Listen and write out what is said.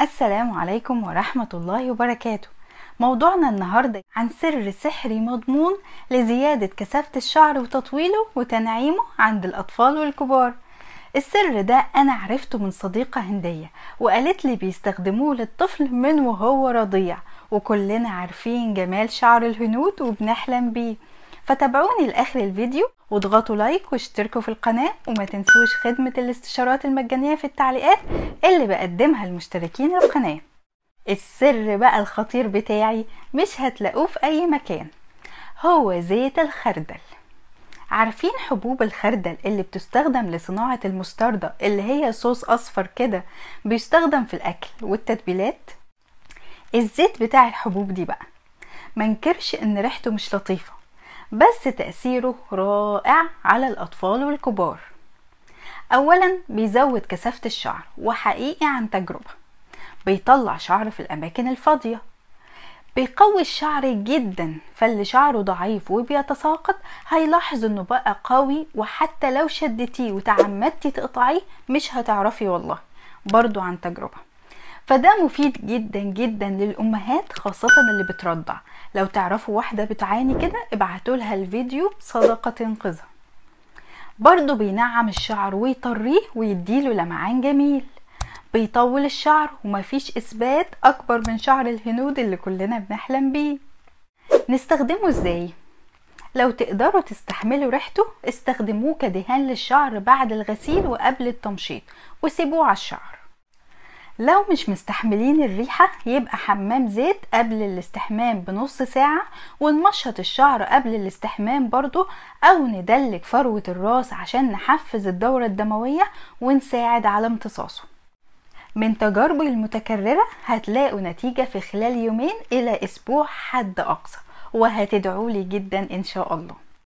السلام عليكم ورحمة الله وبركاته. موضوعنا النهاردة عن سر سحري مضمون لزيادة كثافة الشعر وتطويله وتنعيمه عند الأطفال والكبار. السر ده أنا عرفته من صديقة هندية وقالت لي بيستخدموه للطفل من وهو رضيع وكلنا عارفين جمال شعر الهنود وبنحلم بيه. فتابعوني لآخر الفيديو واضغطوا لايك واشتركوا في القناة وما تنسوش خدمة الاستشارات المجانية في التعليقات اللي بقدمها المشتركين القناة السر بقى الخطير بتاعي مش هتلاقوه في أي مكان هو زيت الخردل. عارفين حبوب الخردل اللي بتستخدم لصناعة المستردة اللي هي صوص أصفر كده بيستخدم في الأكل والتتبيلات؟ الزيت بتاع الحبوب دي بقى منكرش إن ريحته مش لطيفة. بس تأثيره رائع على الأطفال والكبار. أولا بيزود كثافة الشعر وحقيقي عن تجربة. بيطلع شعر في الأماكن الفاضية. بيقوي الشعر جدا فاللي شعره ضعيف وبيتساقط هيلاحظ إنه بقى قوي وحتى لو شدتيه وتعمدتي تقطعيه مش هتعرفي والله. برضو عن تجربة. فده مفيد جدا جدا للأمهات خاصة اللي بترضع. لو تعرفوا واحدة بتعاني كده ابعتوا لها الفيديو صدقة تنقذها برضو بينعم الشعر ويطريه ويديله لمعان جميل. بيطول الشعر ومفيش إثبات أكبر من شعر الهنود اللي كلنا بنحلم بيه. نستخدمه إزاي؟ لو تقدروا تستحملوا ريحته استخدموه كدهان للشعر بعد الغسيل وقبل التمشيط وسيبوه على الشعر. لو مش مستحملين الريحة يبقى حمام زيت قبل الاستحمام بنص ساعة ونمشط الشعر قبل الاستحمام برضو أو ندلك فروة الراس عشان نحفز الدورة الدموية ونساعد على امتصاصه. من تجاربي المتكررة هتلاقوا نتيجة في خلال يومين إلى أسبوع حد أقصى وهتدعولي جدا إن شاء الله.